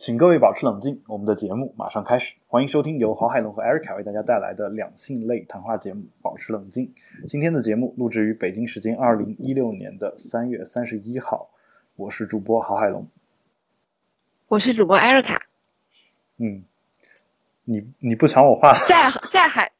请各位保持冷静，我们的节目马上开始。欢迎收听由郝海龙和 Erica 为大家带来的两性类谈话节目《保持冷静》。今天的节目录制于北京时间二零一六年的三月三十一号。我是主播郝海龙，我是主播 Erica。嗯，你你不抢我话？在在海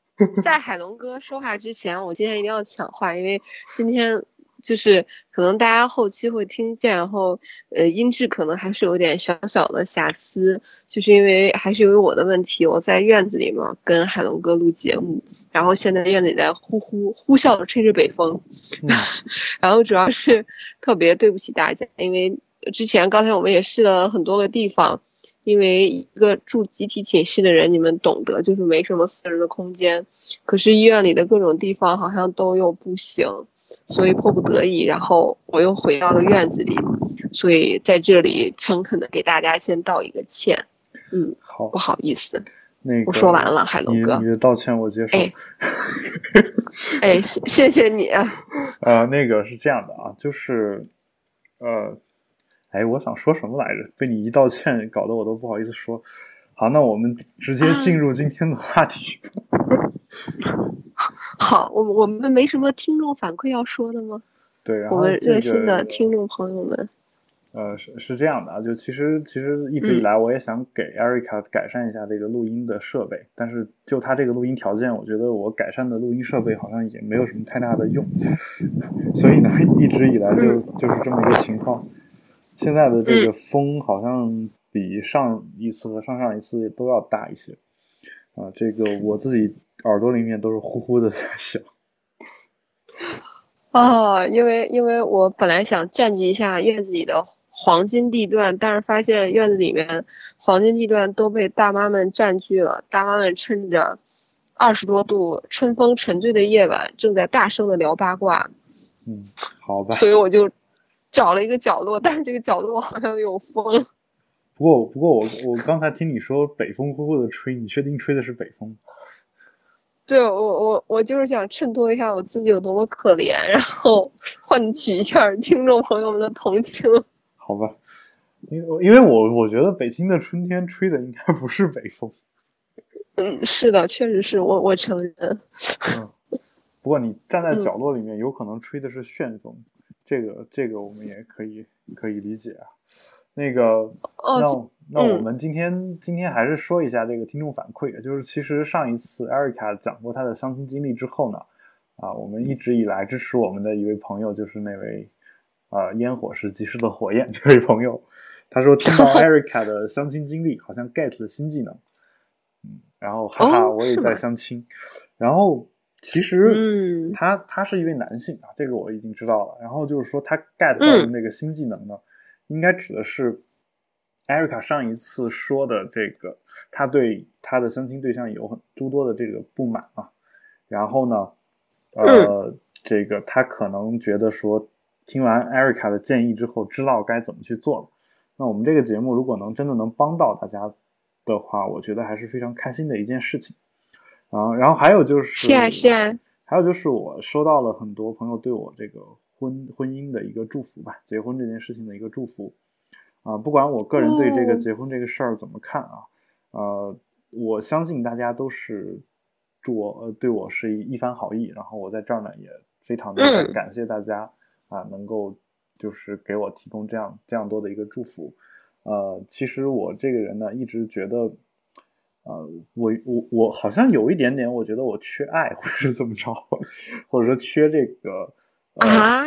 在海龙哥说话之前，我今天一定要抢话，因为今天。就是可能大家后期会听见，然后呃音质可能还是有点小小的瑕疵，就是因为还是因为我的问题，我在院子里嘛跟海龙哥录节目，然后现在院子里在呼呼呼啸的吹着北风，然后主要是特别对不起大家，因为之前刚才我们也试了很多个地方，因为一个住集体寝室的人，你们懂得，就是没什么私人的空间，可是医院里的各种地方好像都又不行。所以迫不得已，然后我又回到了院子里，所以在这里诚恳的给大家先道一个歉，嗯，好，不好意思，那我说完了，海龙哥，你的道歉我接受，哎，哎，谢谢谢你，呃，那个是这样的啊，就是，呃，哎，我想说什么来着？被你一道歉，搞得我都不好意思说。好，那我们直接进入今天的话题。好，我我们没什么听众反馈要说的吗？对，我们热心的听众朋友们。呃，是是这样的啊，就其实其实一直以来我也想给 Erica 改善一下这个录音的设备，但是就他这个录音条件，我觉得我改善的录音设备好像也没有什么太大的用，所以呢，一直以来就就是这么一个情况。现在的这个风好像比上一次和上上一次都要大一些啊，这个我自己。耳朵里面都是呼呼的在响。哦，因为因为我本来想占据一下院子里的黄金地段，但是发现院子里面黄金地段都被大妈们占据了。大妈们趁着二十多度、春风沉醉的夜晚，正在大声的聊八卦。嗯，好吧。所以我就找了一个角落，但是这个角落好像有风。不过不过我我刚才听你说北风呼呼的吹，你确定吹的是北风？对我我我就是想衬托一下我自己有多么可怜，然后 换取一下听众朋友们的同情。好吧，因为因为我我觉得北京的春天吹的应该不是北风。嗯，是的，确实是我我承认。嗯，不过你站在角落里面，有可能吹的是旋风，这个这个我们也可以可以理解啊。那个，那那我们今天今天还是说一下这个听众反馈，就是其实上一次 Erica 讲过她的相亲经历之后呢，啊，我们一直以来支持我们的一位朋友就是那位，呃，烟火是及时的火焰 这位朋友，他说听到 Erica 的相亲经历，好像 get 了新技能，嗯，然后哈哈，我也在相亲，然后其实他他是一位男性啊，这个我已经知道了，然后就是说他 get 到的那个新技能呢。应该指的是艾瑞卡上一次说的这个，他对他的相亲对象有很诸多的这个不满啊。然后呢，呃，这个他可能觉得说，听完艾瑞卡的建议之后，知道该怎么去做了。那我们这个节目如果能真的能帮到大家的话，我觉得还是非常开心的一件事情啊。然后还有就是，是啊是啊，还有就是我收到了很多朋友对我这个。婚婚姻的一个祝福吧，结婚这件事情的一个祝福。啊，不管我个人对这个结婚这个事儿怎么看啊，呃，我相信大家都是祝我呃对我是一一番好意，然后我在这儿呢也非常的感谢大家啊，能够就是给我提供这样这样多的一个祝福，呃，其实我这个人呢一直觉得，呃，我我我好像有一点点，我觉得我缺爱或者是怎么着，或者说缺这个。啊，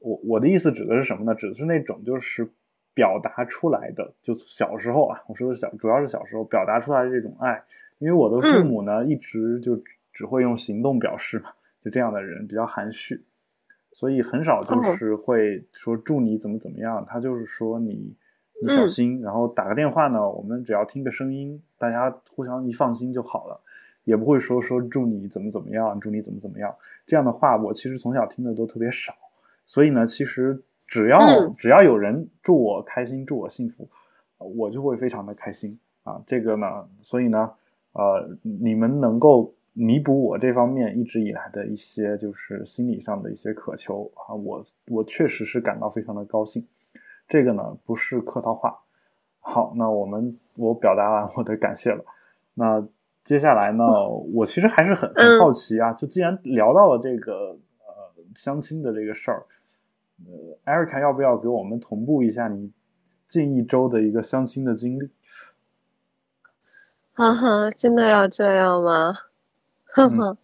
我我的意思指的是什么呢？指的是那种就是表达出来的，就小时候啊，我说的小，主要是小时候表达出来的这种爱。因为我的父母呢，一直就只会用行动表示嘛，就这样的人比较含蓄，所以很少就是会说祝你怎么怎么样。他就是说你你小心，然后打个电话呢，我们只要听个声音，大家互相一放心就好了。也不会说说祝你怎么怎么样，祝你怎么怎么样这样的话，我其实从小听的都特别少。所以呢，其实只要只要有人祝我开心，祝我幸福，我就会非常的开心啊。这个呢，所以呢，呃，你们能够弥补我这方面一直以来的一些就是心理上的一些渴求啊，我我确实是感到非常的高兴。这个呢，不是客套话好，那我们我表达完我的感谢了。那接下来呢，我其实还是很很好奇啊，就既然聊到了这个呃相亲的这个事儿，呃，艾瑞卡要不要给我们同步一下你近一周的一个相亲的经历？哈哈，真的要这样吗？呵呵，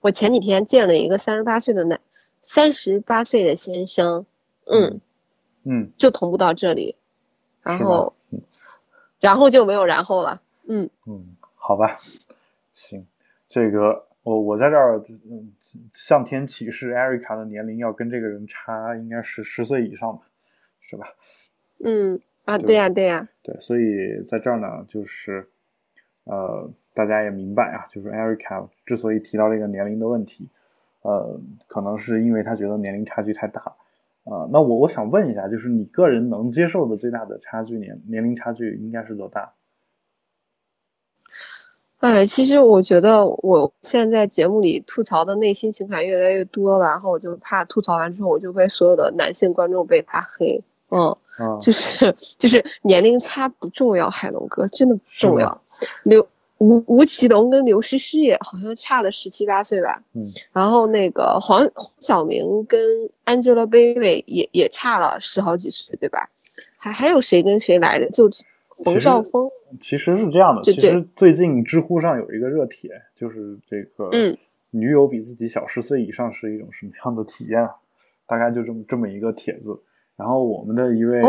我前几天见了一个三十八岁的男，三十八岁的先生，嗯。嗯，就同步到这里，然后，然后就没有然后了，嗯。嗯，好吧，行，这个我我在这儿嗯向天启示，艾瑞卡的年龄要跟这个人差应该是十岁以上吧，是吧？嗯啊，对呀对呀，对，所以在这儿呢，就是呃。大家也明白啊，就是 Erica 之所以提到这个年龄的问题，呃，可能是因为他觉得年龄差距太大，啊，那我我想问一下，就是你个人能接受的最大的差距年年龄差距应该是多大？哎，其实我觉得我现在在节目里吐槽的内心情感越来越多了，然后我就怕吐槽完之后我就被所有的男性观众被拉黑，嗯，就是 就是年龄差不重要，海龙哥真的不重要，刘。吴吴奇隆跟刘诗诗也好像差了十七八岁吧，嗯，然后那个黄黄晓明跟 Angelababy 也也差了十好几岁，对吧？还还有谁跟谁来着？就冯绍峰。其实是这样的，其实最近知乎上有一个热帖，就是这个，嗯，女友比自己小十岁以上是一种什么样的体验啊？大概就这么这么一个帖子。然后我们的一位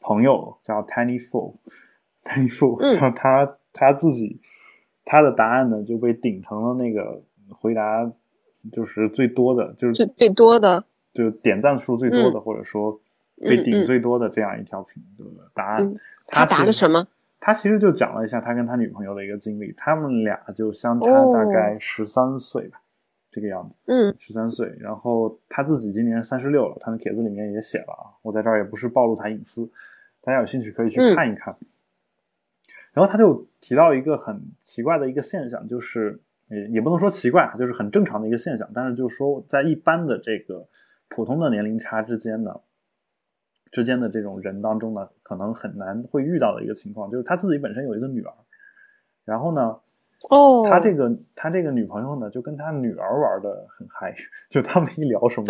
朋友叫 Tiny Fool，Tiny Fool，然后他他自己。他的答案呢就被顶成了那个回答，就是最多的，就是最最多的，就点赞数最多的，或者说被顶最多的这样一条评的答案。他答的什么？他其实就讲了一下他跟他女朋友的一个经历，他们俩就相差大概十三岁吧，这个样子。嗯，十三岁。然后他自己今年三十六了，他的帖子里面也写了啊，我在这儿也不是暴露他隐私，大家有兴趣可以去看一看。然后他就提到一个很奇怪的一个现象，就是也也不能说奇怪，就是很正常的一个现象。但是就是说，在一般的这个普通的年龄差之间呢，之间的这种人当中呢，可能很难会遇到的一个情况，就是他自己本身有一个女儿，然后呢，哦，他这个他这个女朋友呢，就跟他女儿玩的很嗨，就他们一聊什么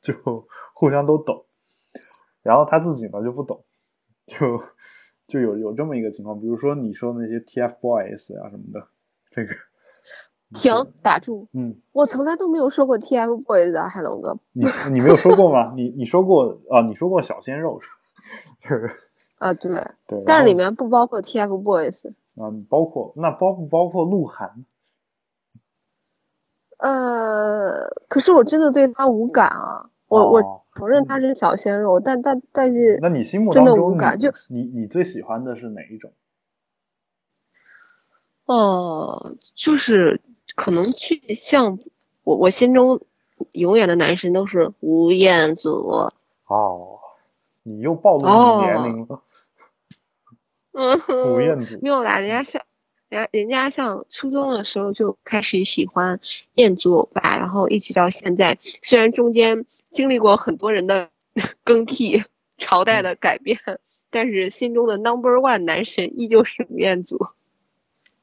就互相都懂，然后他自己呢就不懂，就。就有有这么一个情况，比如说你说那些 TFBOYS 啊什么的，这个停打住，嗯，我从来都没有说过 TFBOYS 啊，海龙哥，你你没有说过吗？你你说过啊？你说过小鲜肉，这 个啊对对，但是里面不包括 TFBOYS 嗯，包括那包不包括鹿晗？呃，可是我真的对他无感啊，我我。承认他是小鲜肉，但但但是，那你心目当中，就你你最喜欢的是哪一种？哦，就是可能去像我我心中永远的男神都是吴彦祖。哦，你又暴露你年龄了。嗯，吴彦祖没有啦，人家像人家人家像初中的时候就开始喜欢彦祖欧巴，然后一直到现在，虽然中间。经历过很多人的 更替、朝代的改变，但是心中的 number one 男神依旧是吴彦祖。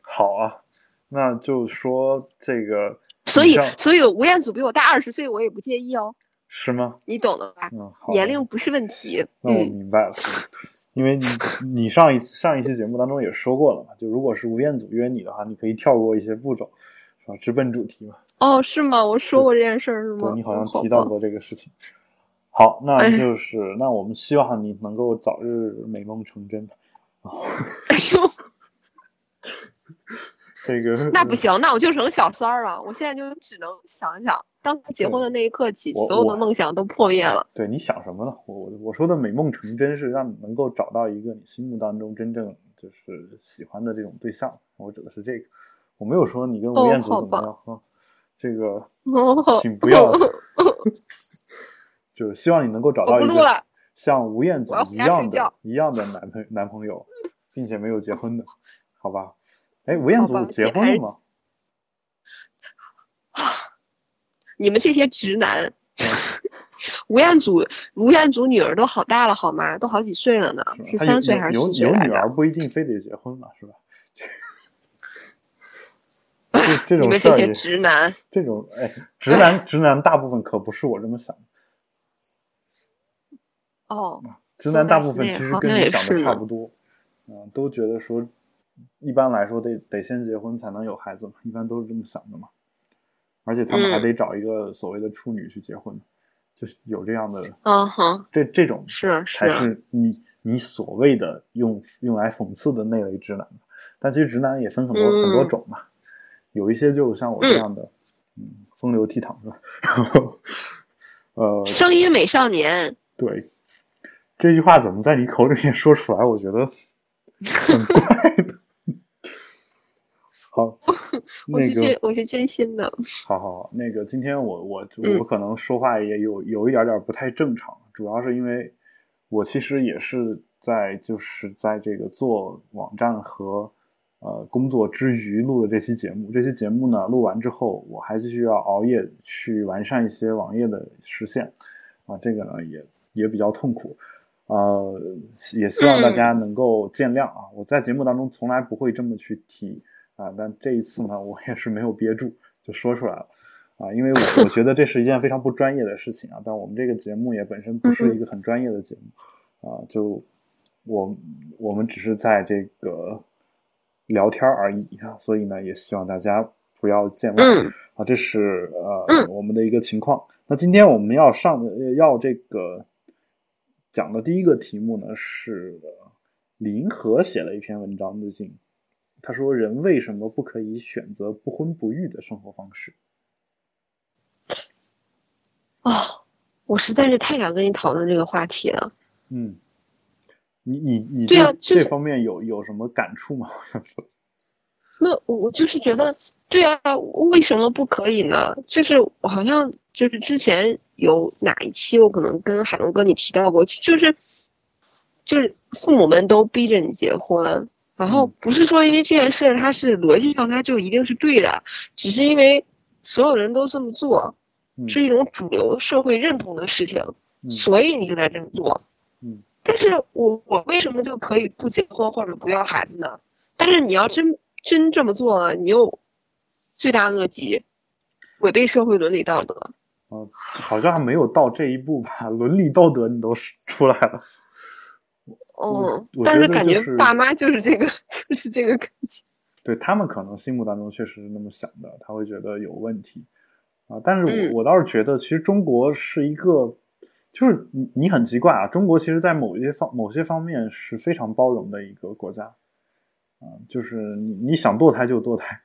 好啊，那就说这个，所以所以吴彦祖比我大二十岁，我也不介意哦。是吗？你懂了吧？嗯，年龄不是问题。那我明白了，因为你你上一上一期节目当中也说过了嘛，就如果是吴彦祖约你的话，你可以跳过一些步骤，是吧？直奔主题嘛。哦，是吗？我说过这件事儿是吗？对你好像提到过这个事情。好，那就是那我们希望你能够早日美梦成真。哎呦，这个 那不行，那我就成小三儿了。我现在就只能想想，当他结婚的那一刻起，所有的梦想都破灭了。对，你想什么呢？我我我说的美梦成真是让你能够找到一个你心目当中真正就是喜欢的这种对象。我指的是这个，我没有说你跟吴彦祖怎么样啊。这个，请不要，就是希望你能够找到一个像吴彦祖一样的、一样的男朋男朋友，并且没有结婚的，好吧？哎，吴彦祖结婚了吗？你们这些直男，吴彦祖，吴彦祖女儿都好大了，好吗？都好几岁了呢，十三岁还是四岁有女儿不一定非得结婚嘛，是吧？这 种你们这些直男，这种哎，直男直男大部分可不是我这么想的。哦，直男大部分其实跟你想的差不多，嗯，都觉得说，一般来说得得先结婚才能有孩子嘛，一般都是这么想的嘛。而且他们还得找一个所谓的处女去结婚，就是有这样的，嗯哼，这这种是才是你你所谓的用用来讽刺的那类直男。但其实直男也分很多很多种嘛，有一些就像我这样的，嗯，风流倜傥是吧？然后，呃，声音美少年，对。这句话怎么在你口里面说出来？我觉得很怪的。好，我是真我是真心的。好好好，那个今天我我我可能说话也有有一点点不太正常，主要是因为我其实也是在就是在这个做网站和呃工作之余录的这期节目。这期节目呢录完之后，我还继续要熬夜去完善一些网页的实现啊，这个呢也也比较痛苦。呃，也希望大家能够见谅啊！我在节目当中从来不会这么去提啊，但这一次呢，我也是没有憋住就说出来了啊，因为我我觉得这是一件非常不专业的事情啊。但我们这个节目也本身不是一个很专业的节目啊，就我我们只是在这个聊天而已啊，所以呢，也希望大家不要见外啊。这是呃我们的一个情况。那今天我们要上的要这个。讲的第一个题目呢是林和写了一篇文章，最近他说人为什么不可以选择不婚不育的生活方式？哦，我实在是太想跟你讨论这个话题了。嗯，你你你对啊，这方面有有什么感触吗？那我就是觉得，对啊，为什么不可以呢？就是我好像就是之前有哪一期，我可能跟海龙哥你提到过，就是就是父母们都逼着你结婚，然后不是说因为这件事它是逻辑上它就一定是对的，只是因为所有人都这么做，是一种主流社会认同的事情，所以你就在这么做。嗯，但是我我为什么就可以不结婚或者不要孩子呢？但是你要真。真这么做了，你又罪大恶极，违背社会伦理道德。嗯，好像还没有到这一步吧？伦理道德你都出来了。嗯，但是感觉爸妈就是这个，就是这个感觉。对他们可能心目当中确实是那么想的，他会觉得有问题啊。但是我我倒是觉得，其实中国是一个，就是你你很奇怪啊，中国其实，在某一些方某些方面是非常包容的一个国家。啊，就是你你想堕胎就堕胎，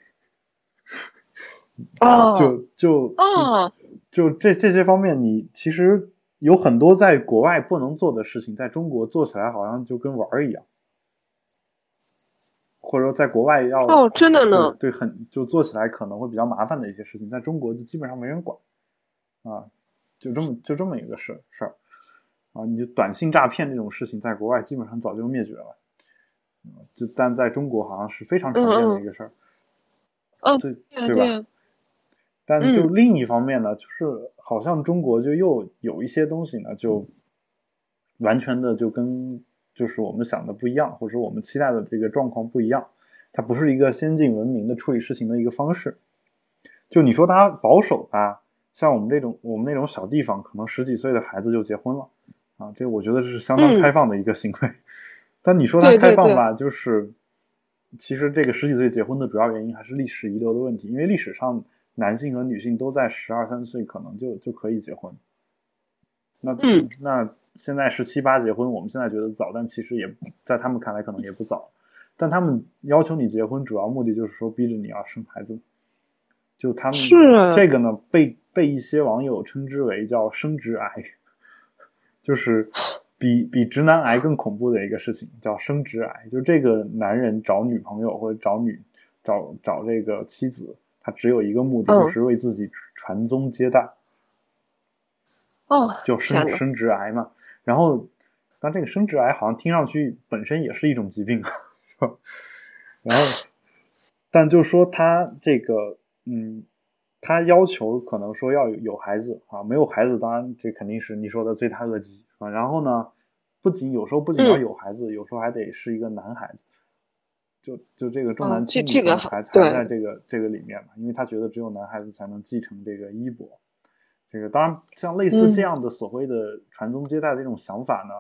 哦，就就哦，就这这些方面，你其实有很多在国外不能做的事情，在中国做起来好像就跟玩儿一样，或者说在国外要哦，真的呢，对，很就做起来可能会比较麻烦的一些事情，在中国就基本上没人管，啊，就这么就这么一个事事儿，啊，你就短信诈骗这种事情，在国外基本上早就灭绝了。就但在中国好像是非常常见的一个事儿，哦，对对吧？但就另一方面呢，就是好像中国就又有一些东西呢，就完全的就跟就是我们想的不一样，或者说我们期待的这个状况不一样。它不是一个先进文明的处理事情的一个方式。就你说它保守吧，像我们这种我们那种小地方，可能十几岁的孩子就结婚了啊，这我觉得是相当开放的一个行为。但你说它开放吧，就是其实这个十几岁结婚的主要原因还是历史遗留的问题，因为历史上男性和女性都在十二三岁可能就就可以结婚。那那现在十七八结婚，我们现在觉得早，但其实也在他们看来可能也不早。但他们要求你结婚，主要目的就是说逼着你要生孩子。就他们这个呢，被被一些网友称之为叫生殖癌，就是。比比直男癌更恐怖的一个事情叫生殖癌，就这个男人找女朋友或者找女找找这个妻子，他只有一个目的，就是为自己传宗接代。哦，就生生殖癌嘛。然后，但这个生殖癌好像听上去本身也是一种疾病，是吧？然后，但就说他这个，嗯，他要求可能说要有孩子啊，没有孩子，当然这肯定是你说的罪大恶极啊。然后呢，不仅有时候不仅要有孩子，有时候还得是一个男孩子，就就这个重男轻女还还在这个这个里面嘛，因为他觉得只有男孩子才能继承这个衣钵。这个当然，像类似这样的所谓的传宗接代的这种想法呢，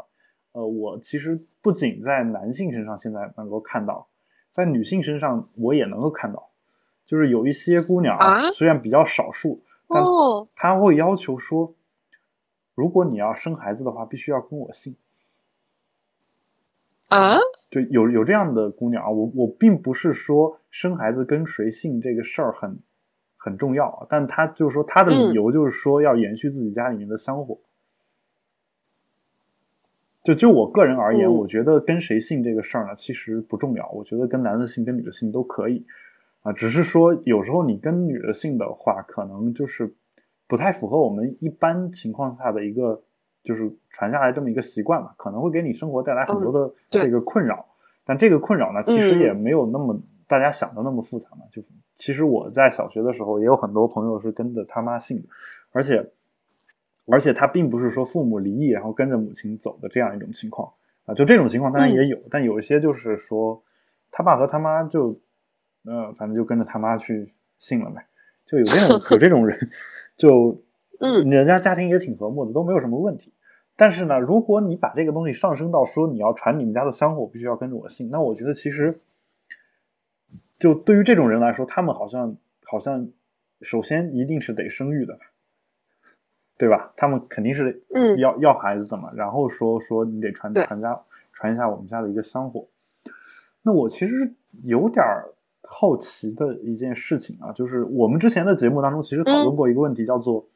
呃，我其实不仅在男性身上现在能够看到，在女性身上我也能够看到。就是有一些姑娘啊，虽然比较少数，但她会要求说，如果你要生孩子的话，必须要跟我姓。啊？就有有这样的姑娘啊，我我并不是说生孩子跟谁姓这个事儿很很重要啊，但她就是说她的理由就是说要延续自己家里面的香火。就就我个人而言，我觉得跟谁姓这个事儿呢，其实不重要。我觉得跟男的姓跟女的姓都可以。啊，只是说有时候你跟女的姓的话，可能就是不太符合我们一般情况下的一个就是传下来这么一个习惯嘛，可能会给你生活带来很多的这个困扰。但这个困扰呢，其实也没有那么大家想的那么复杂嘛。就其实我在小学的时候也有很多朋友是跟着他妈姓的，而且而且他并不是说父母离异然后跟着母亲走的这样一种情况啊。就这种情况当然也有，但有一些就是说他爸和他妈就。嗯，反正就跟着他妈去姓了呗，就有这种有这种人，就嗯，人家家庭也挺和睦的，都没有什么问题。但是呢，如果你把这个东西上升到说你要传你们家的香火，必须要跟着我姓，那我觉得其实，就对于这种人来说，他们好像好像首先一定是得生育的，对吧？他们肯定是嗯要要孩子的嘛。然后说说你得传传家传一下我们家的一个香火。那我其实有点儿。好奇的一件事情啊，就是我们之前的节目当中其实讨论过一个问题，叫做，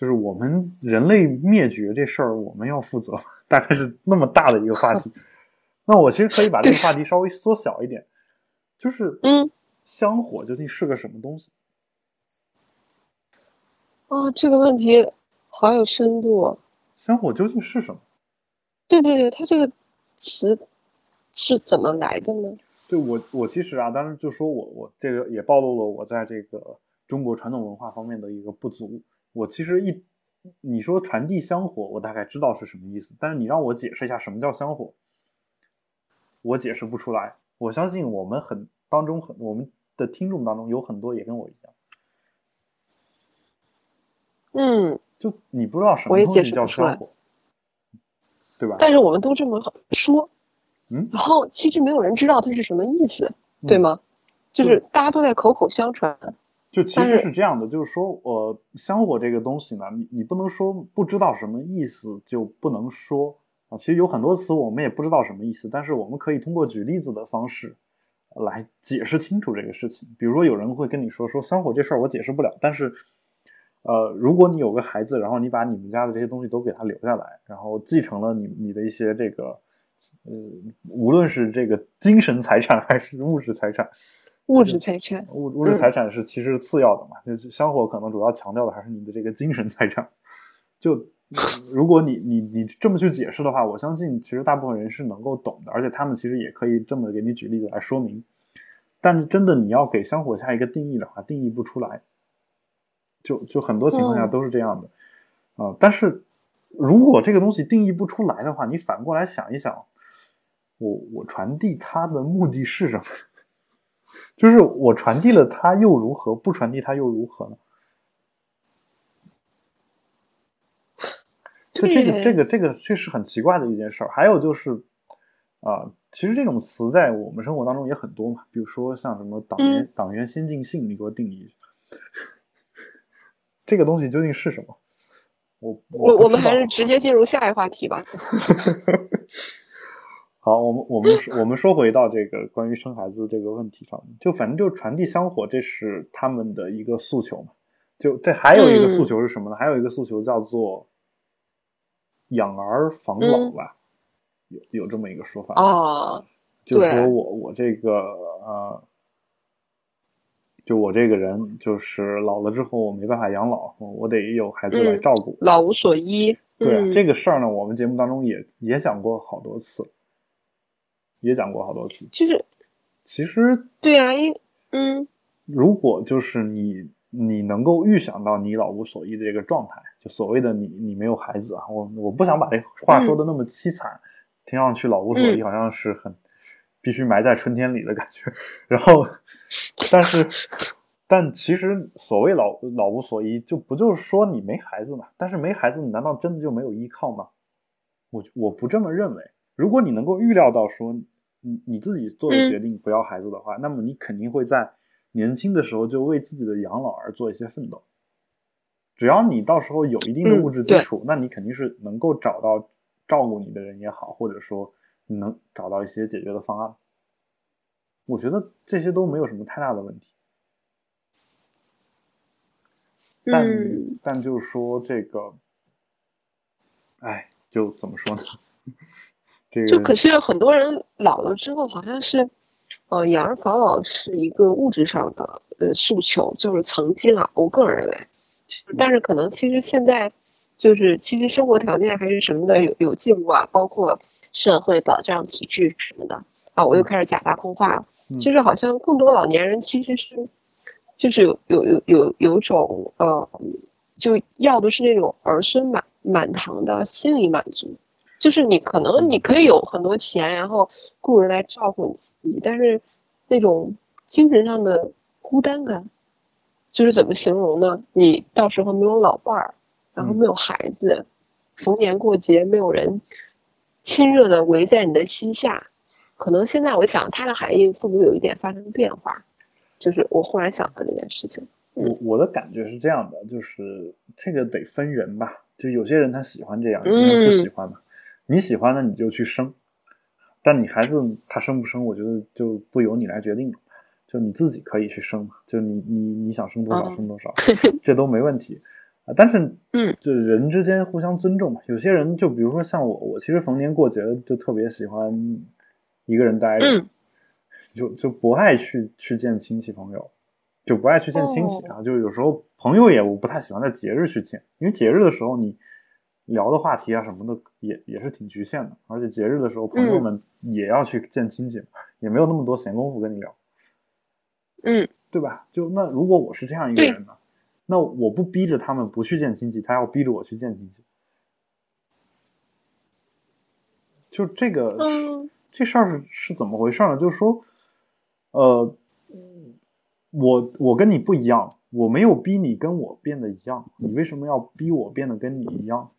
就是我们人类灭绝这事儿，我们要负责，大概是那么大的一个话题。那我其实可以把这个话题稍微缩小一点，就是，嗯，香火究竟是个什么东西？啊，这个问题好有深度。香火究竟是什么？对对对，它这个词是怎么来的呢？对我，我其实啊，当然就说我，我这个也暴露了我在这个中国传统文化方面的一个不足。我其实一你说传递香火，我大概知道是什么意思，但是你让我解释一下什么叫香火，我解释不出来。我相信我们很当中很我们的听众当中有很多也跟我一样，嗯，就你不知道什么东西叫香火，对吧？但是我们都这么说。嗯，然后其实没有人知道它是什么意思，对吗？就是大家都在口口相传。就其实是这样的，就是说，呃，香火这个东西呢，你你不能说不知道什么意思就不能说啊。其实有很多词我们也不知道什么意思，但是我们可以通过举例子的方式来解释清楚这个事情。比如说，有人会跟你说说香火这事儿我解释不了，但是，呃，如果你有个孩子，然后你把你们家的这些东西都给他留下来，然后继承了你你的一些这个。呃，无论是这个精神财产还是物质财产，物质财产，物物质财产是其实次要的嘛，就是香火可能主要强调的还是你的这个精神财产。就如果你你你这么去解释的话，我相信其实大部分人是能够懂的，而且他们其实也可以这么给你举例子来说明。但是真的你要给香火下一个定义的话，定义不出来，就就很多情况下都是这样的啊。但是如果这个东西定义不出来的话，你反过来想一想。我我传递它的目的是什么？就是我传递了它又如何？不传递它又如何呢？就这个这个这个这是很奇怪的一件事儿。还有就是啊，其实这种词在我们生活当中也很多嘛。比如说像什么党员党员先进性，你给我定义一下，这个东西究竟是什么？我我我们还是直接进入下一话题吧。好，我们我们我们说回到这个关于生孩子这个问题上面，就反正就传递香火，这是他们的一个诉求嘛。就这还有一个诉求是什么呢？还有一个诉求叫做养儿防老吧，有有这么一个说法啊。就说我我这个呃，就我这个人就是老了之后我没办法养老，我得有孩子来照顾，老无所依。对这个事儿呢，我们节目当中也也讲过好多次。也讲过好多次，就是，其实对啊，因嗯，如果就是你你能够预想到你老无所依的这个状态，就所谓的你你没有孩子啊，我我不想把这话说的那么凄惨，听上去老无所依好像是很必须埋在春天里的感觉。然后，但是，但其实所谓老老无所依，就不就是说你没孩子嘛？但是没孩子，你难道真的就没有依靠吗？我我不这么认为。如果你能够预料到说你你自己做的决定不要孩子的话，那么你肯定会在。年轻的时候就为自己的养老而做一些奋斗，只要你到时候有一定的物质基础，那你肯定是能够找到照顾你的人也好，或者说你能找到一些解决的方案。我觉得这些都没有什么太大的问题。但但就是说这个，哎，就怎么说呢？这个就可是很多人老了之后好像是。呃，养儿防老是一个物质上的呃诉求，就是曾经啊，我个人认为，但是可能其实现在就是其实生活条件还是什么的有有进步啊，包括社会保障体制什么的啊，我又开始假大空话了，就是好像更多老年人其实是就是有有有有有种呃，就要的是那种儿孙满满堂的心理满足。就是你可能你可以有很多钱，然后雇人来照顾你自己，但是那种精神上的孤单感，就是怎么形容呢？你到时候没有老伴儿，然后没有孩子，逢年过节没有人亲热的围在你的膝下，可能现在我想它的含义会不会有一点发生变化？就是我忽然想到这件事情。我我的感觉是这样的，就是这个得分人吧，就有些人他喜欢这样，有些人不喜欢嘛。你喜欢的你就去生，但你孩子他生不生，我觉得就不由你来决定了，就你自己可以去生嘛，就你你你想生多少生多少，这都没问题啊。但是，嗯，就人之间互相尊重嘛。有些人就比如说像我，我其实逢年过节就特别喜欢一个人待着，就就不爱去去见亲戚朋友，就不爱去见亲戚啊。就有时候朋友也我不太喜欢在节日去见，因为节日的时候你。聊的话题啊什么的也也是挺局限的，而且节日的时候朋友们也要去见亲戚，也没有那么多闲工夫跟你聊，嗯，对吧？就那如果我是这样一个人呢，那我不逼着他们不去见亲戚，他要逼着我去见亲戚，就这个这事儿是是怎么回事呢？就是说，呃，我我跟你不一样，我没有逼你跟我变得一样，你为什么要逼我变得跟你一样？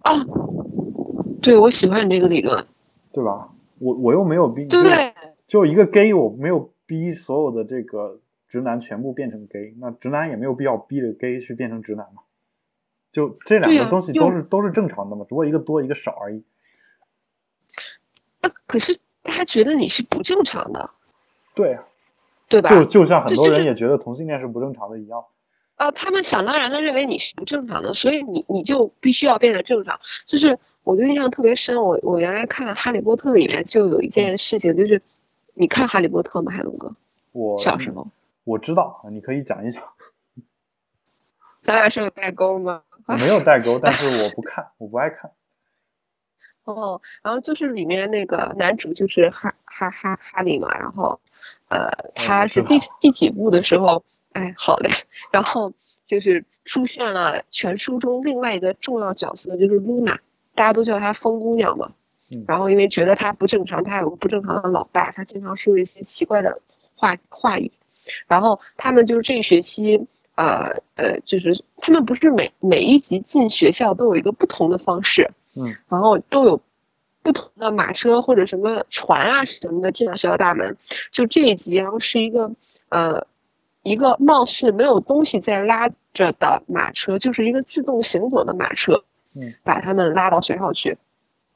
啊，对，我喜欢你这个理论，对吧？我我又没有逼，对，就一个 gay，我没有逼所有的这个直男全部变成 gay，那直男也没有必要逼着 gay 去变成直男嘛。就这两个东西都是都是正常的嘛，只不过一个多一个少而已。啊，可是他觉得你是不正常的，对，对吧？就就像很多人也觉得同性恋是不正常的一样。啊，他们想当然的认为你是不正常的，所以你你就必须要变得正常。就是我就印象特别深，我我原来看《哈利波特》里面就有一件事情，就是你看《哈利波特》吗，海龙哥？我小时候我知道，你可以讲一讲。咱俩是有代沟吗？没有代沟，但是我不看，我不爱看。哦，然后就是里面那个男主就是哈哈哈哈利嘛，然后呃，他是第第几部的时候？哎，好嘞。然后就是出现了全书中另外一个重要角色，就是露娜，大家都叫她疯姑娘嘛。然后因为觉得她不正常，她有个不正常的老爸，她经常说一些奇怪的话话语。然后他们就是这一学期，呃呃，就是他们不是每每一集进学校都有一个不同的方式，嗯，然后都有不同的马车或者什么船啊什么的进到学校大门。就这一集，然后是一个呃。一个貌似没有东西在拉着的马车，就是一个自动行走的马车，嗯，把他们拉到学校去，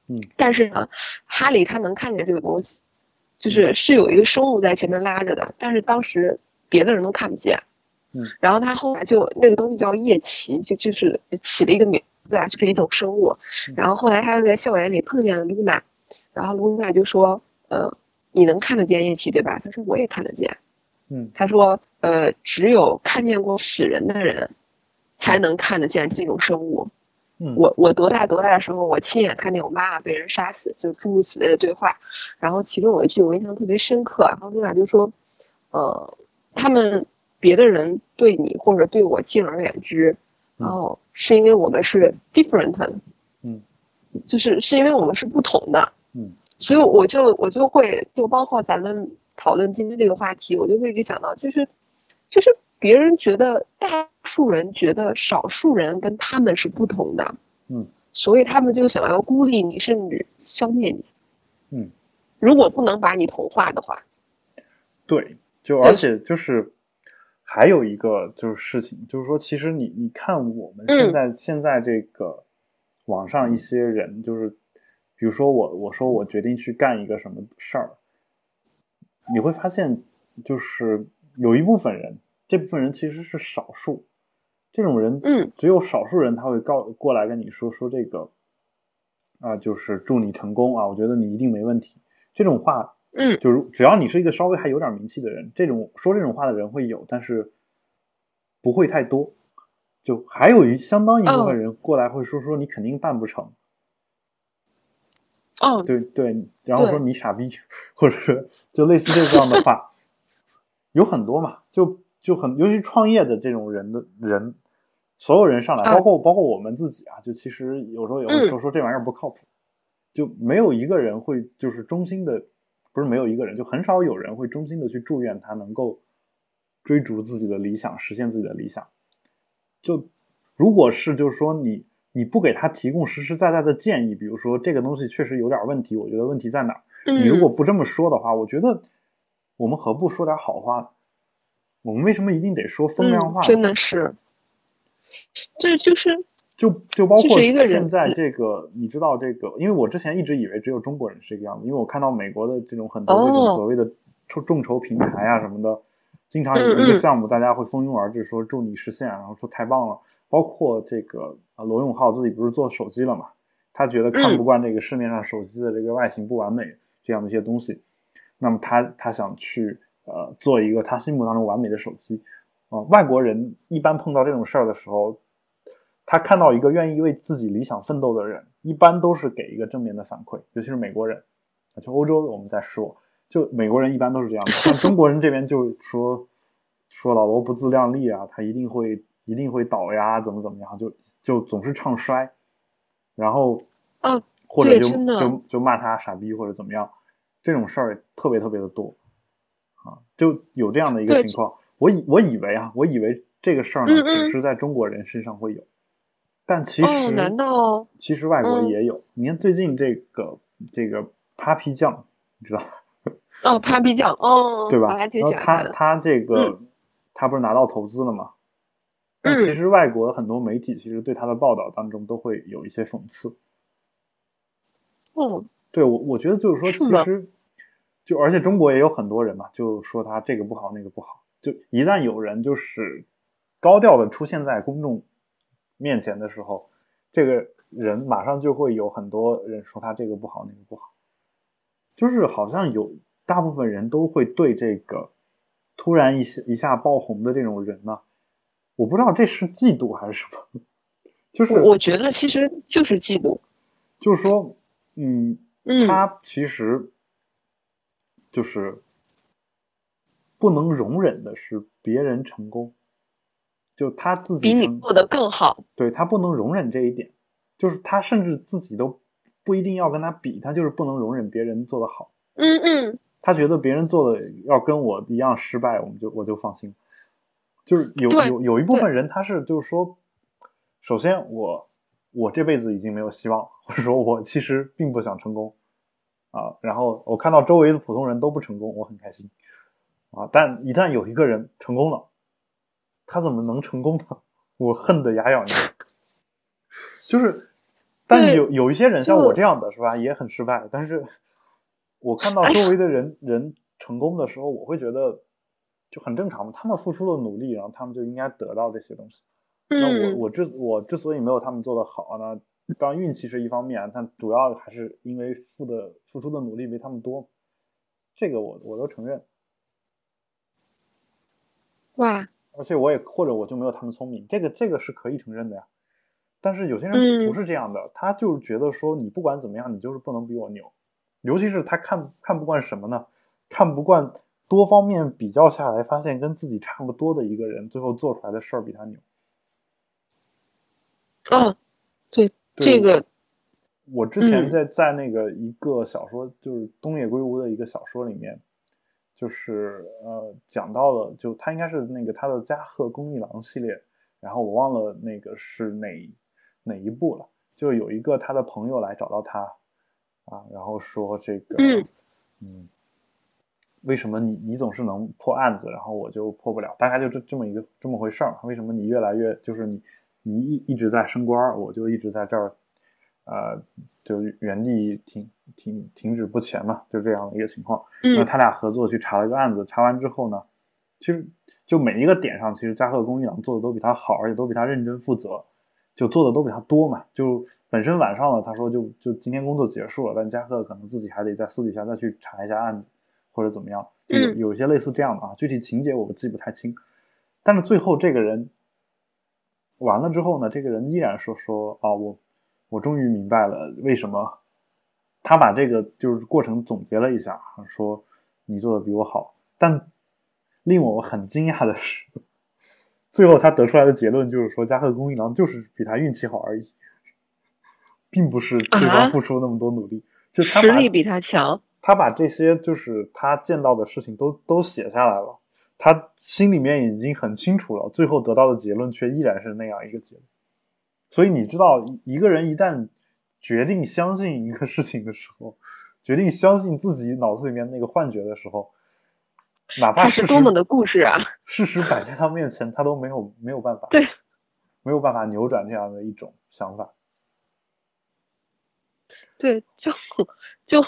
嗯，但是呢，哈利他能看见这个东西，就是是有一个生物在前面拉着的，但是当时别的人都看不见，嗯，然后他后来就那个东西叫夜骑，就就是起了一个名字啊，就是一种生物，然后后来他又在校园里碰见了露娜，然后露娜就说，呃，你能看得见夜骑对吧？他说我也看得见。嗯，他说，呃，只有看见过死人的人，才能看得见这种生物。嗯，我我多大多大的时候，我亲眼看见我妈妈被人杀死，就诸如此类的对话。然后其中有一句我印象特别深刻，然后露娜就说，呃，他们别的人对你或者对我敬而远之，然后是因为我们是 different，嗯，就是是因为我们是不同的，嗯，所以我就我就会就包括咱们讨论今天这个话题，我就会一直想到，就是就是别人觉得大数人觉得少数人跟他们是不同的，嗯，所以他们就想要孤立你，甚至消灭你，嗯，如果不能把你同化的话，对。就而且就是还有一个就是事情，就是说，其实你你看我们现在现在这个网上一些人，就是比如说我我说我决定去干一个什么事儿，你会发现就是有一部分人，这部分人其实是少数，这种人，嗯，只有少数人他会告过来跟你说说这个啊，就是祝你成功啊，我觉得你一定没问题，这种话。嗯，就是只要你是一个稍微还有点名气的人，这种说这种话的人会有，但是不会太多。就还有一相当一部分人过来会说说你肯定办不成。哦，对对，然后说你傻逼，或者是就类似这样的话，有很多嘛，就就很尤其创业的这种人的人，所有人上来，包括包括我们自己啊，就其实有时候也会说说这玩意儿不靠谱，就没有一个人会就是衷心的。不是没有一个人，就很少有人会衷心的去祝愿他能够追逐自己的理想，实现自己的理想。就如果是就是说你你不给他提供实实在在的建议，比如说这个东西确实有点问题，我觉得问题在哪儿？你如果不这么说的话，我觉得我们何不说点好话？我们为什么一定得说风凉话？真的是，这就是。就就包括现在这个，你知道这个，因为我之前一直以为只有中国人是这个样子，因为我看到美国的这种很多这种所谓的众众筹平台啊什么的，经常有一个项目，大家会蜂拥而至说祝你实现，然后说太棒了。包括这个啊，罗永浩自己不是做手机了嘛，他觉得看不惯这个市面上手机的这个外形不完美这样的一些东西，那么他他想去呃做一个他心目当中完美的手机啊。外国人一般碰到这种事儿的时候。他看到一个愿意为自己理想奋斗的人，一般都是给一个正面的反馈，尤其是美国人。就欧洲，我们在说，就美国人一般都是这样的。像中国人这边就说说老罗不自量力啊，他一定会一定会倒呀，怎么怎么样，就就总是唱衰，然后嗯，或者就就就骂他傻逼或者怎么样，这种事儿特别特别的多啊，就有这样的一个情况。我以我以为啊，我以为这个事儿呢，只是在中国人身上会有。但其实，难道其实外国也有？你看最近这个这个 Papi 酱，你知道吗？哦，Papi 酱，哦，对吧？然后他他这个他不是拿到投资了吗？但其实外国很多媒体其实对他的报道当中都会有一些讽刺。哦，对我我觉得就是说，其实就而且中国也有很多人嘛，就说他这个不好那个不好。就一旦有人就是高调的出现在公众。面前的时候，这个人马上就会有很多人说他这个不好那个不好，就是好像有大部分人都会对这个突然一下一下爆红的这种人呢，我不知道这是嫉妒还是什么，就是我觉得其实就是嫉妒，就是说，嗯，他其实就是不能容忍的是别人成功。就他自己比你做的更好，对他不能容忍这一点，就是他甚至自己都不一定要跟他比，他就是不能容忍别人做的好。嗯嗯，他觉得别人做的要跟我一样失败，我们就我就放心。就是有有有一部分人，他是就是说，首先我我这辈子已经没有希望，或者说我其实并不想成功啊。然后我看到周围的普通人都不成功，我很开心啊。但一旦有一个人成功了。他怎么能成功呢？我恨得牙痒痒。就是，但有有一些人像我这样的是吧，也很失败。但是，我看到周围的人人成功的时候，我会觉得就很正常嘛。他们付出了努力，然后他们就应该得到这些东西。那我我之我之所以没有他们做的好呢，当然运气是一方面，但主要还是因为付的付出的努力没他们多。这个我我都承认。哇。而且我也或者我就没有他们聪明，这个这个是可以承认的呀。但是有些人不是这样的，他就是觉得说你不管怎么样，你就是不能比我牛。尤其是他看看不惯什么呢？看不惯多方面比较下来，发现跟自己差不多的一个人，最后做出来的事儿比他牛。哦，对，这个我之前在在那个一个小说，就是东野圭吾的一个小说里面，就是呃讲到了，就他应该是那个他的加贺恭一郎系列，然后我忘了那个是哪哪一部了，就有一个他的朋友来找到他啊，然后说这个嗯。为什么你你总是能破案子，然后我就破不了？大概就这这么一个这么回事儿。为什么你越来越就是你你一一直在升官，我就一直在这儿，呃，就原地停停停止不前嘛，就这样的一个情况。那他俩合作去查了个案子，查完之后呢，其实就每一个点上，其实加贺公一郎做的都比他好，而且都比他认真负责，就做的都比他多嘛。就本身晚上了，他说就就今天工作结束了，但加贺可能自己还得在私底下再去查一下案子。或者怎么样，有有一些类似这样的啊，具体情节我记不太清。但是最后这个人完了之后呢，这个人依然说说啊，我我终于明白了为什么他把这个就是过程总结了一下，说你做的比我好。但令我很惊讶的是，最后他得出来的结论就是说，加贺恭一郎就是比他运气好而已，并不是对方付出那么多努力，就他实力比他强。他把这些就是他见到的事情都都写下来了，他心里面已经很清楚了，最后得到的结论却依然是那样一个结论。所以你知道，一个人一旦决定相信一个事情的时候，决定相信自己脑子里面那个幻觉的时候，哪怕是多么的故事啊，事实摆在他面前，他都没有没有办法，对，没有办法扭转这样的一种想法。对，就就。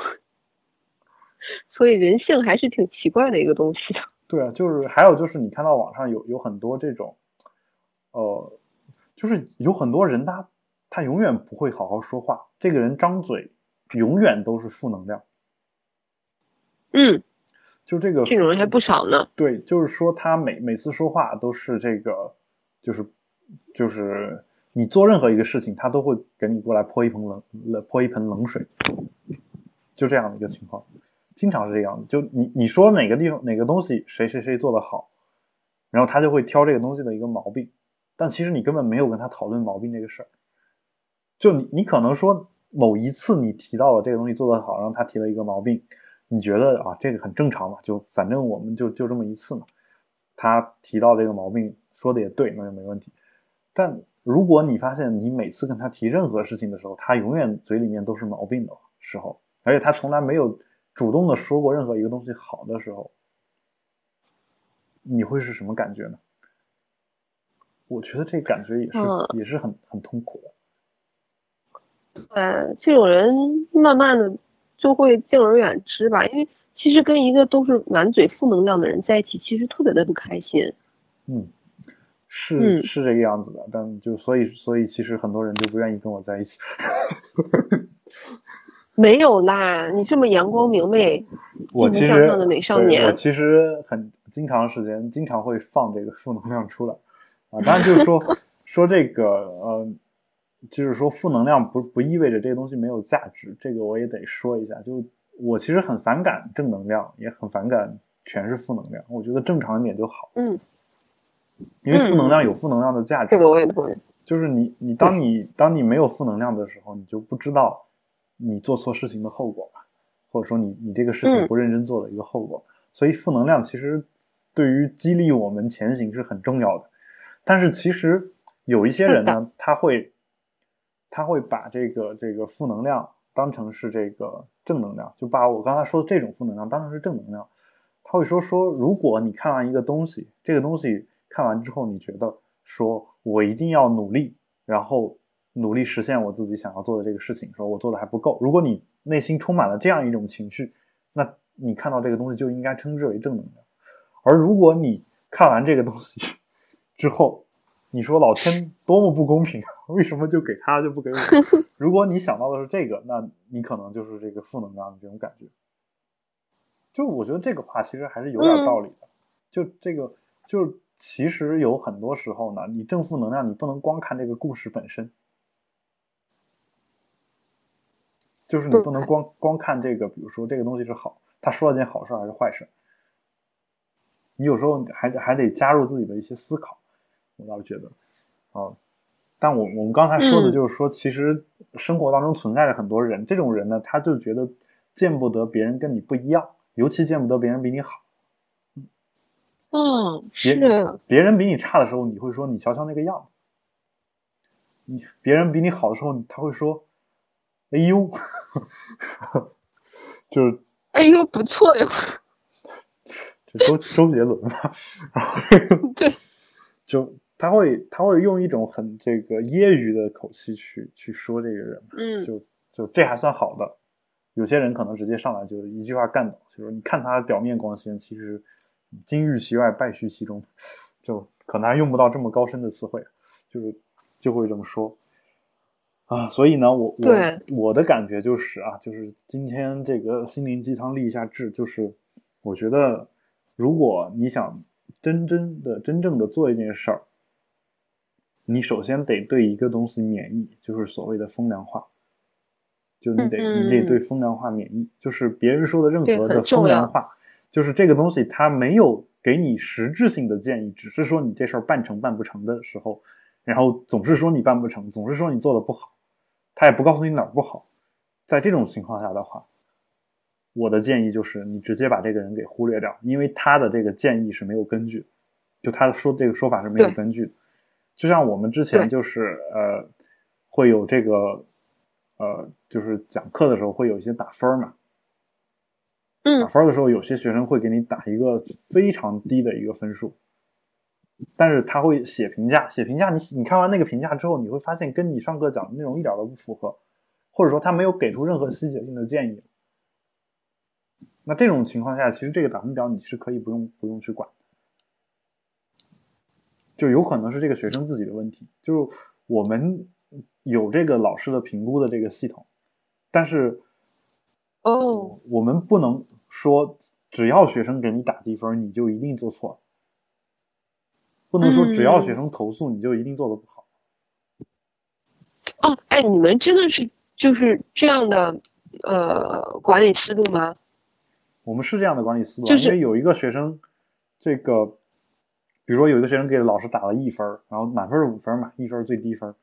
所以人性还是挺奇怪的一个东西的。对啊，就是还有就是你看到网上有有很多这种，呃，就是有很多人他他永远不会好好说话，这个人张嘴永远都是负能量。嗯，就这个这种人还不少呢。对，就是说他每每次说话都是这个，就是就是你做任何一个事情，他都会给你过来泼一盆冷冷泼一盆冷水，就这样的一个情况。经常是这样的，就你你说哪个地方哪个东西谁谁谁做的好，然后他就会挑这个东西的一个毛病，但其实你根本没有跟他讨论毛病这个事儿。就你你可能说某一次你提到了这个东西做得好，然后他提了一个毛病，你觉得啊这个很正常嘛，就反正我们就就这么一次嘛，他提到这个毛病说的也对，那就没问题。但如果你发现你每次跟他提任何事情的时候，他永远嘴里面都是毛病的时候，而且他从来没有。主动的说过任何一个东西好的时候，你会是什么感觉呢？我觉得这感觉也是也是很很痛苦的。对，这种人慢慢的就会敬而远之吧，因为其实跟一个都是满嘴负能量的人在一起，其实特别的不开心。嗯，是是这个样子的，但就所以所以其实很多人就不愿意跟我在一起。没有啦，你这么阳光明媚、我其向上的美少年，我其实很经常时间经常会放这个负能量出来啊。当然就是说 说这个呃，就是说负能量不不意味着这个东西没有价值，这个我也得说一下。就我其实很反感正能量，也很反感全是负能量。我觉得正常一点就好。嗯，因为负能量有负能量的价值。这个我也同意。就是你你当你当你没有负能量的时候，你就不知道。你做错事情的后果吧，或者说你你这个事情不认真做的一个后果，所以负能量其实对于激励我们前行是很重要的。但是其实有一些人呢，他会他会把这个这个负能量当成是这个正能量，就把我刚才说的这种负能量当成是正能量。他会说说，如果你看完一个东西，这个东西看完之后，你觉得说我一定要努力，然后。努力实现我自己想要做的这个事情，说我做的还不够。如果你内心充满了这样一种情绪，那你看到这个东西就应该称之为正能量。而如果你看完这个东西之后，你说老天多么不公平，为什么就给他就不给我？如果你想到的是这个，那你可能就是这个负能量的这种感觉。就我觉得这个话其实还是有点道理的。就这个，就其实有很多时候呢，你正负能量，你不能光看这个故事本身。就是你不能光光看这个，比如说这个东西是好，他说了件好事还是坏事，你有时候还还得加入自己的一些思考，我倒是觉得，啊，但我我们刚才说的就是说，其实生活当中存在着很多人，这种人呢，他就觉得见不得别人跟你不一样，尤其见不得别人比你好。嗯，是。别人比你差的时候，你会说你瞧瞧那个样子；你别人比你好的时候，他会说，哎呦，就是，哎呦，不错哟。周周杰伦嘛，然后对，就他会他会用一种很这个揶揄的口气去去说这个人，嗯，就就这还算好的，有些人可能直接上来就一句话干倒，就是你看他表面光鲜，其实金玉其外败絮其中，就可能还用不到这么高深的词汇，就是就会这么说啊，所以呢，我我我的感觉就是啊，就是今天这个心灵鸡汤立一下志，就是我觉得。如果你想真真的、真正的做一件事儿，你首先得对一个东西免疫，就是所谓的风凉话。就你得你得对风凉话免疫，就是别人说的任何的风凉话，就是这个东西它没有给你实质性的建议，只是说你这事儿办成办不成的时候，然后总是说你办不成，总是说你做的不好，他也不告诉你哪儿不好。在这种情况下的话。我的建议就是，你直接把这个人给忽略掉，因为他的这个建议是没有根据，就他的说这个说法是没有根据的。就像我们之前就是呃，会有这个呃，就是讲课的时候会有一些打分嘛，嗯，打分的时候有些学生会给你打一个非常低的一个分数，但是他会写评价，写评价你你看完那个评价之后，你会发现跟你上课讲的内容一点都不符合，或者说他没有给出任何细节性的建议。那这种情况下，其实这个打分表你是可以不用不用去管，就有可能是这个学生自己的问题。就是我们有这个老师的评估的这个系统，但是哦，我们不能说只要学生给你打低分，你就一定做错，不能说只要学生投诉你就一定做的不好。哦，哎，你们真的是就是这样的呃管理思路吗？我们是这样的管理思路，因为有一个学生，这个，比如说有一个学生给老师打了一分，然后满分是五分嘛，一分最低分，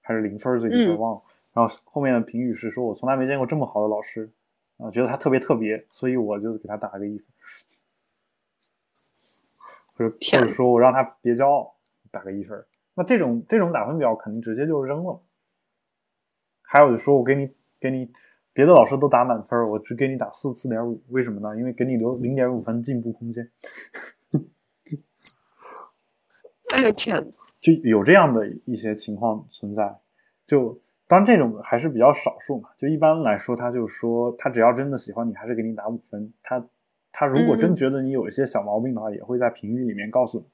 还是零分最低分忘了，然后后面的评语是说我从来没见过这么好的老师，啊，觉得他特别特别，所以我就给他打了个一分，或者或者说我让他别骄傲，打个一分，那这种这种打分表肯定直接就扔了，还有就说我给你给你。别的老师都打满分，我只给你打四四点五，为什么呢？因为给你留零点五分进步空间。哎呀天！就有这样的一些情况存在，就当然这种还是比较少数嘛。就一般来说，他就说他只要真的喜欢你，还是给你打五分。他他如果真觉得你有一些小毛病的话，也会在评语里面告诉你。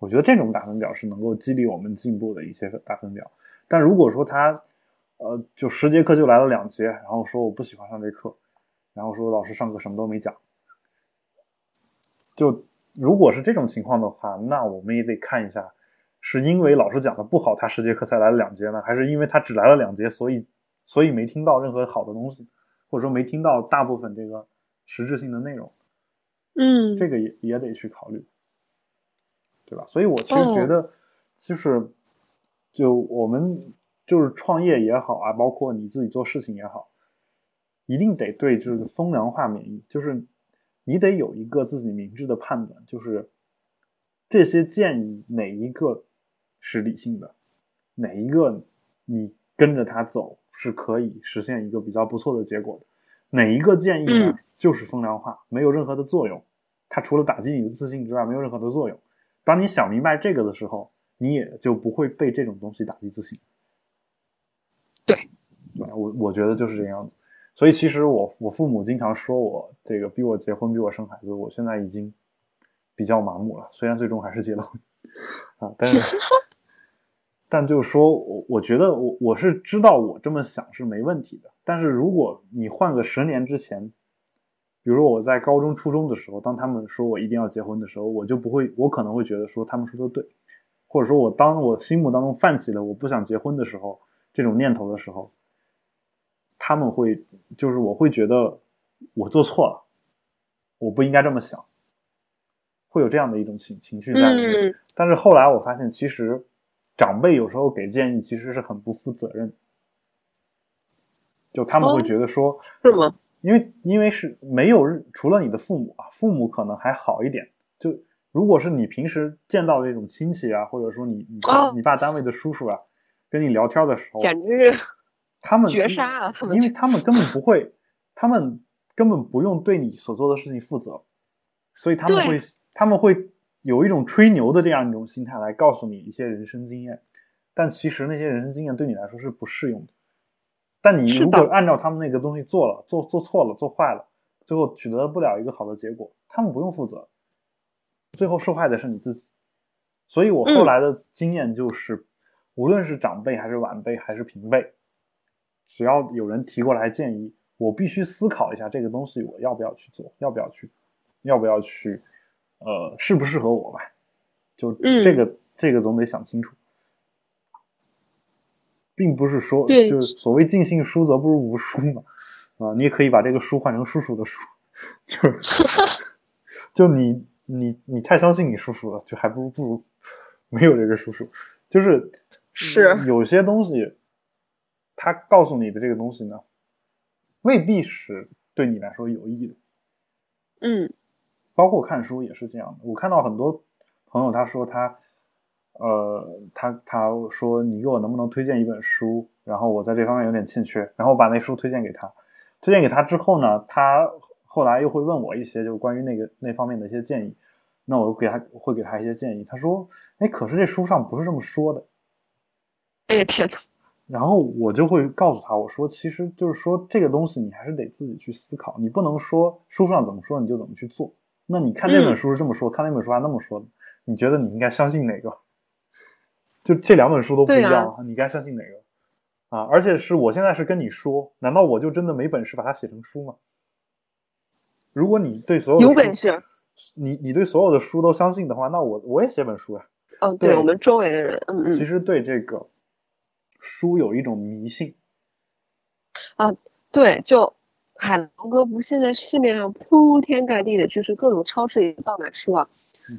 我觉得这种打分表是能够激励我们进步的一些打分表。但如果说他，呃，就十节课就来了两节，然后说我不喜欢上这课，然后说老师上课什么都没讲。就如果是这种情况的话，那我们也得看一下，是因为老师讲的不好，他十节课才来了两节呢，还是因为他只来了两节，所以所以没听到任何好的东西，或者说没听到大部分这个实质性的内容。嗯，这个也也得去考虑，对吧？所以我其实觉得，就是就我们。就是创业也好啊，包括你自己做事情也好，一定得对这个风凉话免疫。就是你得有一个自己明智的判断，就是这些建议哪一个是理性的，哪一个你跟着他走是可以实现一个比较不错的结果的，哪一个建议呢就是风凉话，没有任何的作用。它除了打击你的自信之外，没有任何的作用。当你想明白这个的时候，你也就不会被这种东西打击自信。对，对我我觉得就是这样子，所以其实我我父母经常说我这个逼我结婚逼我生孩子，我现在已经比较麻木了。虽然最终还是结了婚啊，但是但就是说我我觉得我我是知道我这么想是没问题的。但是如果你换个十年之前，比如说我在高中初中的时候，当他们说我一定要结婚的时候，我就不会，我可能会觉得说他们说的对，或者说我当我心目当中泛起了我不想结婚的时候。这种念头的时候，他们会就是我会觉得我做错了，我不应该这么想，会有这样的一种情情绪在里面。但是后来我发现，其实长辈有时候给建议其实是很不负责任，就他们会觉得说，是吗？因为因为是没有除了你的父母啊，父母可能还好一点。就如果是你平时见到的这种亲戚啊，或者说你你爸你爸单位的叔叔啊，跟你聊天的时候，简直是他们绝杀啊！他们因为他们根本不会，他们根本不用对你所做的事情负责，所以他们会他们会有一种吹牛的这样一种心态来告诉你一些人生经验，但其实那些人生经验对你来说是不适用的。但你如果按照他们那个东西做了，做做错了，做坏了，最后取得不了一个好的结果，他们不用负责，最后受害的是你自己。所以我后来的经验就是，无论是长辈还是晚辈还是平辈，只要有人提过来建议，我必须思考一下这个东西我要不要去做，要不要去，要不要去，呃，适不适合我吧？就这个这个总得想清楚。并不是说，就是所谓尽信书则不如无书嘛，啊，你也可以把这个书换成叔叔的书，就是，就你你你太相信你叔叔了，就还不如不如没有这个叔叔，就是是有些东西，他告诉你的这个东西呢，未必是对你来说有益的，嗯，包括看书也是这样的，我看到很多朋友他说他。呃，他他说你给我能不能推荐一本书？然后我在这方面有点欠缺，然后我把那书推荐给他。推荐给他之后呢，他后来又会问我一些就是关于那个那方面的一些建议。那我给他会给他一些建议。他说：“哎，可是这书上不是这么说的。”哎呀天呐。然后我就会告诉他，我说其实就是说这个东西你还是得自己去思考，你不能说书上怎么说你就怎么去做。那你看这本书是这么说，看那本书还那么说的，你觉得你应该相信哪个？就这两本书都不一样，你该相信哪个啊？而且是我现在是跟你说，难道我就真的没本事把它写成书吗？如果你对所有有本事，你你对所有的书都相信的话，那我我也写本书啊。哦，对我们周围的人，嗯嗯，其实对这个书有一种迷信啊。对，就海龙哥不现在市面上铺天盖地的，就是各种超市里到哪书啊，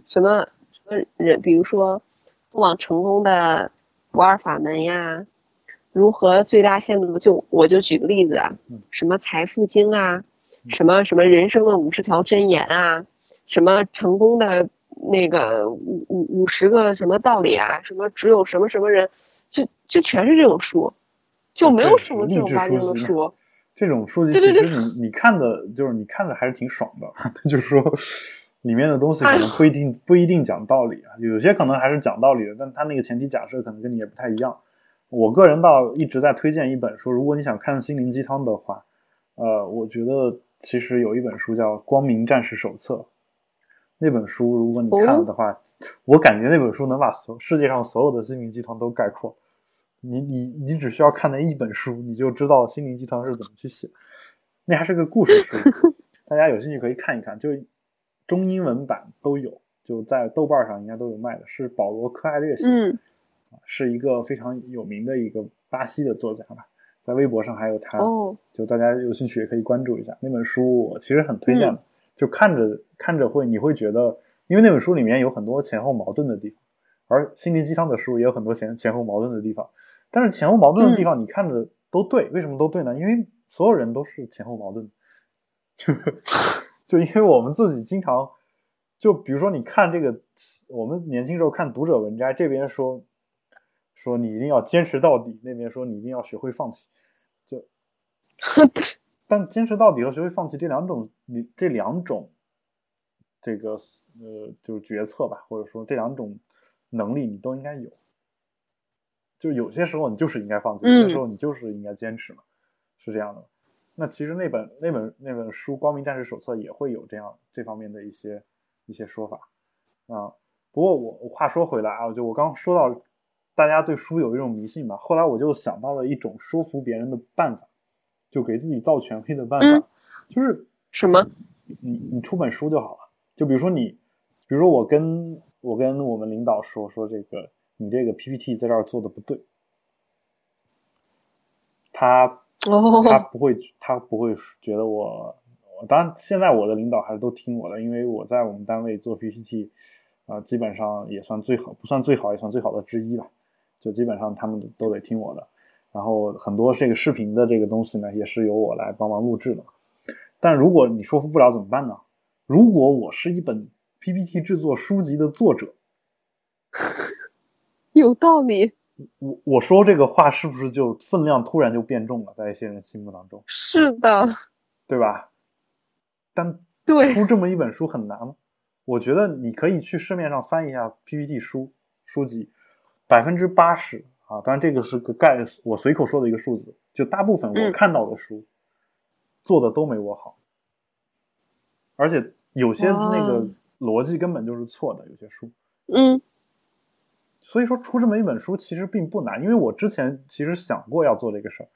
什么什么人，比如说。通往成功的不二法门呀，如何最大限度就我就举个例子啊，什么财富经啊，什么什么人生的五十条箴言啊，什么成功的那个五五五十个什么道理啊，什么只有什么什么人，就就全是这种书，就没有什么正儿八经的书。这种书籍其实你你看的就是你看的还是挺爽的，就是说。里面的东西可能不一定不一定讲道理啊，有些可能还是讲道理的，但他那个前提假设可能跟你也不太一样。我个人倒一直在推荐一本书，如果你想看心灵鸡汤的话，呃，我觉得其实有一本书叫《光明战士手册》，那本书如果你看了的话，我感觉那本书能把所世界上所有的心灵鸡汤都概括。你你你只需要看那一本书，你就知道心灵鸡汤是怎么去写。那还是个故事书，大家有兴趣可以看一看，就。中英文版都有，就在豆瓣上应该都有卖的，是保罗·科艾略写的，是一个非常有名的一个巴西的作家吧，在微博上还有他，就大家有兴趣也可以关注一下那本书，我其实很推荐的，就看着看着会你会觉得，因为那本书里面有很多前后矛盾的地方，而心灵鸡汤的书也有很多前前后矛盾的地方，但是前后矛盾的地方你看着都对，为什么都对呢？因为所有人都是前后矛盾，就。就因为我们自己经常，就比如说你看这个，我们年轻时候看读者文摘，这边说说你一定要坚持到底，那边说你一定要学会放弃，就，但坚持到底和学会放弃这两种，你这两种，这个呃就是决策吧，或者说这两种能力你都应该有，就有些时候你就是应该放弃，有些时候你就是应该坚持嘛，是这样的。那其实那本那本那本书《光明战士手册》也会有这样这方面的一些一些说法啊。不过我话说回来啊，就我刚说到大家对书有一种迷信嘛，后来我就想到了一种说服别人的办法，就给自己造权威的办法，就是什么？你你出本书就好了。就比如说你，比如说我跟我跟我们领导说说这个你这个 PPT 在这儿做的不对，他。他不会，他不会觉得我当然现在我的领导还是都听我的，因为我在我们单位做 PPT，啊，基本上也算最好，不算最好也算最好的之一吧。就基本上他们都得听我的。然后很多这个视频的这个东西呢，也是由我来帮忙录制的。但如果你说服不了怎么办呢？如果我是一本 PPT 制作书籍的作者，有道理。我我说这个话是不是就分量突然就变重了，在一些人心目当中？是的，对吧？但对出这么一本书很难吗？我觉得你可以去市面上翻一下 PPT 书书籍，百分之八十啊，当然这个是个概，我随口说的一个数字，就大部分我看到的书做的都没我好，而且有些那个逻辑根本就是错的，有些书，嗯。所以说出这么一本书其实并不难，因为我之前其实想过要做这个事儿，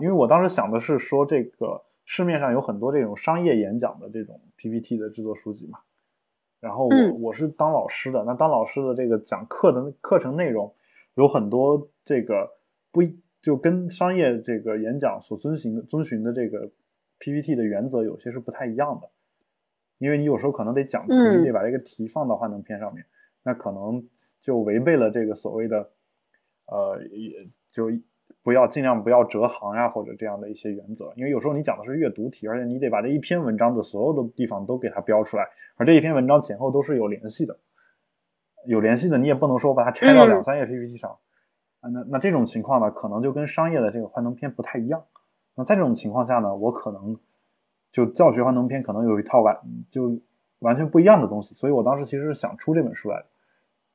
因为我当时想的是说这个市面上有很多这种商业演讲的这种 PPT 的制作书籍嘛，然后我我是当老师的，那当老师的这个讲课的课程内容有很多这个不就跟商业这个演讲所遵循遵循的这个 PPT 的原则有些是不太一样的，因为你有时候可能得讲题，你得把这个题放到幻灯片上面。那可能就违背了这个所谓的，呃，也就不要尽量不要折行呀，或者这样的一些原则。因为有时候你讲的是阅读题，而且你得把这一篇文章的所有的地方都给它标出来，而这一篇文章前后都是有联系的，有联系的你也不能说把它拆到两三页 PPT 上啊。那那这种情况呢，可能就跟商业的这个幻灯片不太一样。那在这种情况下呢，我可能就教学幻灯片可能有一套完就。完全不一样的东西，所以我当时其实是想出这本书来的，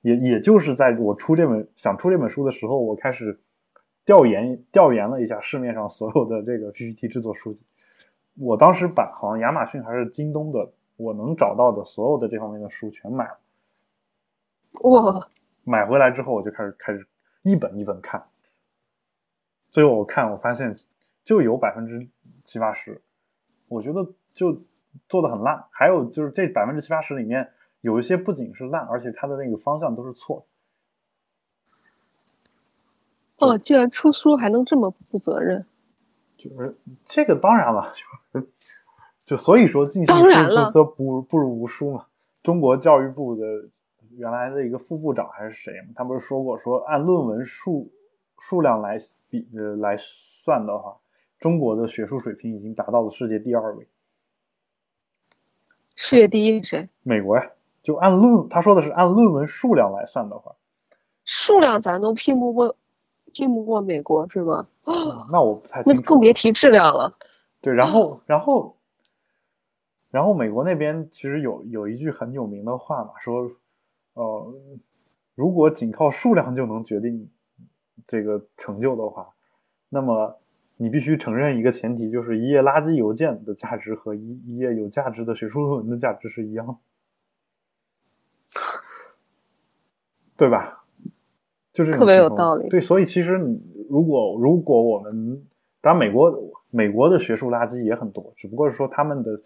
也也就是在我出这本想出这本书的时候，我开始调研调研了一下市面上所有的这个 PPT 制作书籍。我当时把好像亚马逊还是京东的，我能找到的所有的这方面的书全买了。哇！买回来之后我就开始开始一本一本看，最后我看我发现就有百分之七八十，我觉得就。做的很烂，还有就是这百分之七八十里面有一些不仅是烂，而且它的那个方向都是错。哦，既然出书还能这么不负责任，就是这个当然了，就就所以说尽信书则不不如无书嘛。中国教育部的原来的一个副部长还是谁，他不是说过说按论文数数量来比呃来算的话，中国的学术水平已经达到了世界第二位。世界第一是谁？美国呀，就按论，他说的是按论文数量来算的话，数量咱都拼不过，拼不过美国是吗？那我不太那更别提质量了。对，然后，然后，然后美国那边其实有有一句很有名的话嘛，说，呃，如果仅靠数量就能决定这个成就的话，那么。你必须承认一个前提，就是一页垃圾邮件的价值和一一页有价值的学术论文的价值是一样，对吧？就是特别有道理。对，所以其实你如果如果我们，当然美国美国的学术垃圾也很多，只不过是说他们的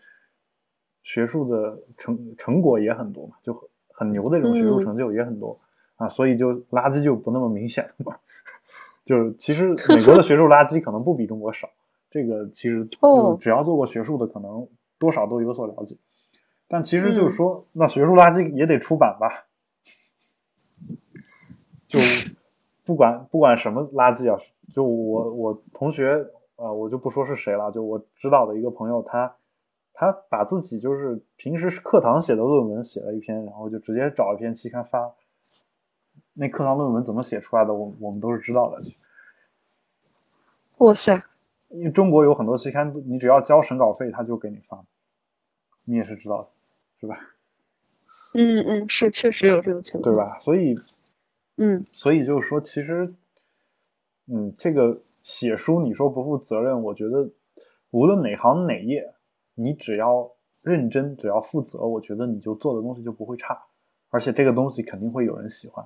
学术的成成果也很多嘛，就很很牛的这种学术成就也很多啊，所以就垃圾就不那么明显嘛。就是其实 美国的学术垃圾可能不比中国少，这个其实就只要做过学术的，可能多少都有所了解。但其实就是说，那学术垃圾也得出版吧？就不管不管什么垃圾啊，就我我同学啊，我就不说是谁了，就我知道的一个朋友，他他把自己就是平时课堂写的论文写了一篇，然后就直接找一篇期刊发。那课堂论文怎么写出来的？我我们都是知道的。哇塞！因为中国有很多期刊，你只要交审稿费，他就给你发。你也是知道的，是吧？嗯嗯，是确实有这种情况，对吧？所以，嗯，所以就是说，其实，嗯，这个写书，你说不负责任，我觉得无论哪行哪业，你只要认真，只要负责，我觉得你就做的东西就不会差，而且这个东西肯定会有人喜欢。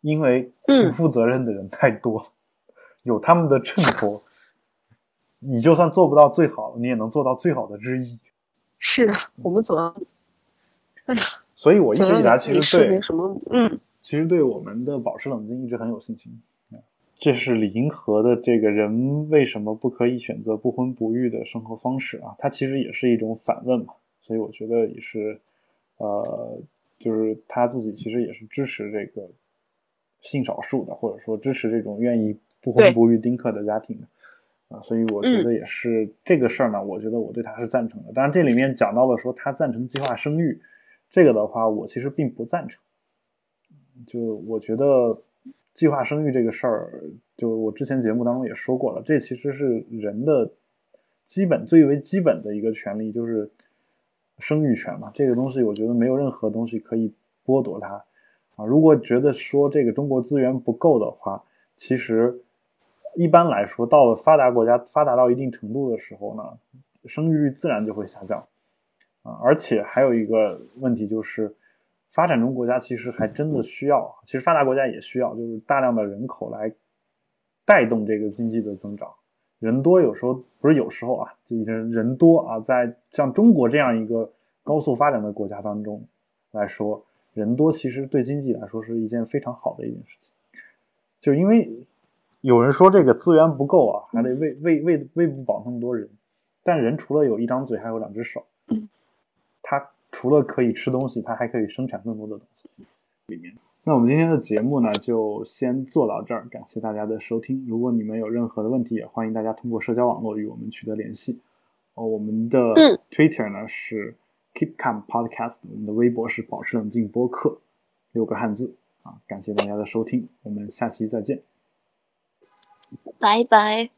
因为不负责任的人太多，有他们的衬托，你就算做不到最好，你也能做到最好的之一。是啊，我们总要，哎呀，所以我一直以来其实对什么，嗯，其实对我们的保持冷静一直很有信心。这是李银河的这个人为什么不可以选择不婚不育的生活方式啊？他其实也是一种反问嘛，所以我觉得也是，呃，就是他自己其实也是支持这个性少数的，或者说支持这种愿意不婚不育丁克的家庭的。啊，所以我觉得也是这个事儿呢，我觉得我对他是赞成的。当然，这里面讲到了说他赞成计划生育，这个的话，我其实并不赞成。就我觉得计划生育这个事儿，就我之前节目当中也说过了，这其实是人的基本最为基本的一个权利，就是生育权嘛。这个东西我觉得没有任何东西可以剥夺它啊。如果觉得说这个中国资源不够的话，其实。一般来说，到了发达国家发达到一定程度的时候呢，生育率自然就会下降，啊，而且还有一个问题就是，发展中国家其实还真的需要，其实发达国家也需要，就是大量的人口来带动这个经济的增长。人多有时候不是有时候啊，就人多啊，在像中国这样一个高速发展的国家当中来说，人多其实对经济来说是一件非常好的一件事情，就因为。有人说这个资源不够啊，还得喂喂喂喂不饱那么多人。但人除了有一张嘴，还有两只手。他除了可以吃东西，他还可以生产更多的东西。里面，那我们今天的节目呢，就先做到这儿。感谢大家的收听。如果你们有任何的问题，也欢迎大家通过社交网络与我们取得联系。哦，我们的 Twitter 呢是 Keep Calm Podcast，我们的微博是保持冷静播客，六个汉字啊。感谢大家的收听，我们下期再见。拜拜。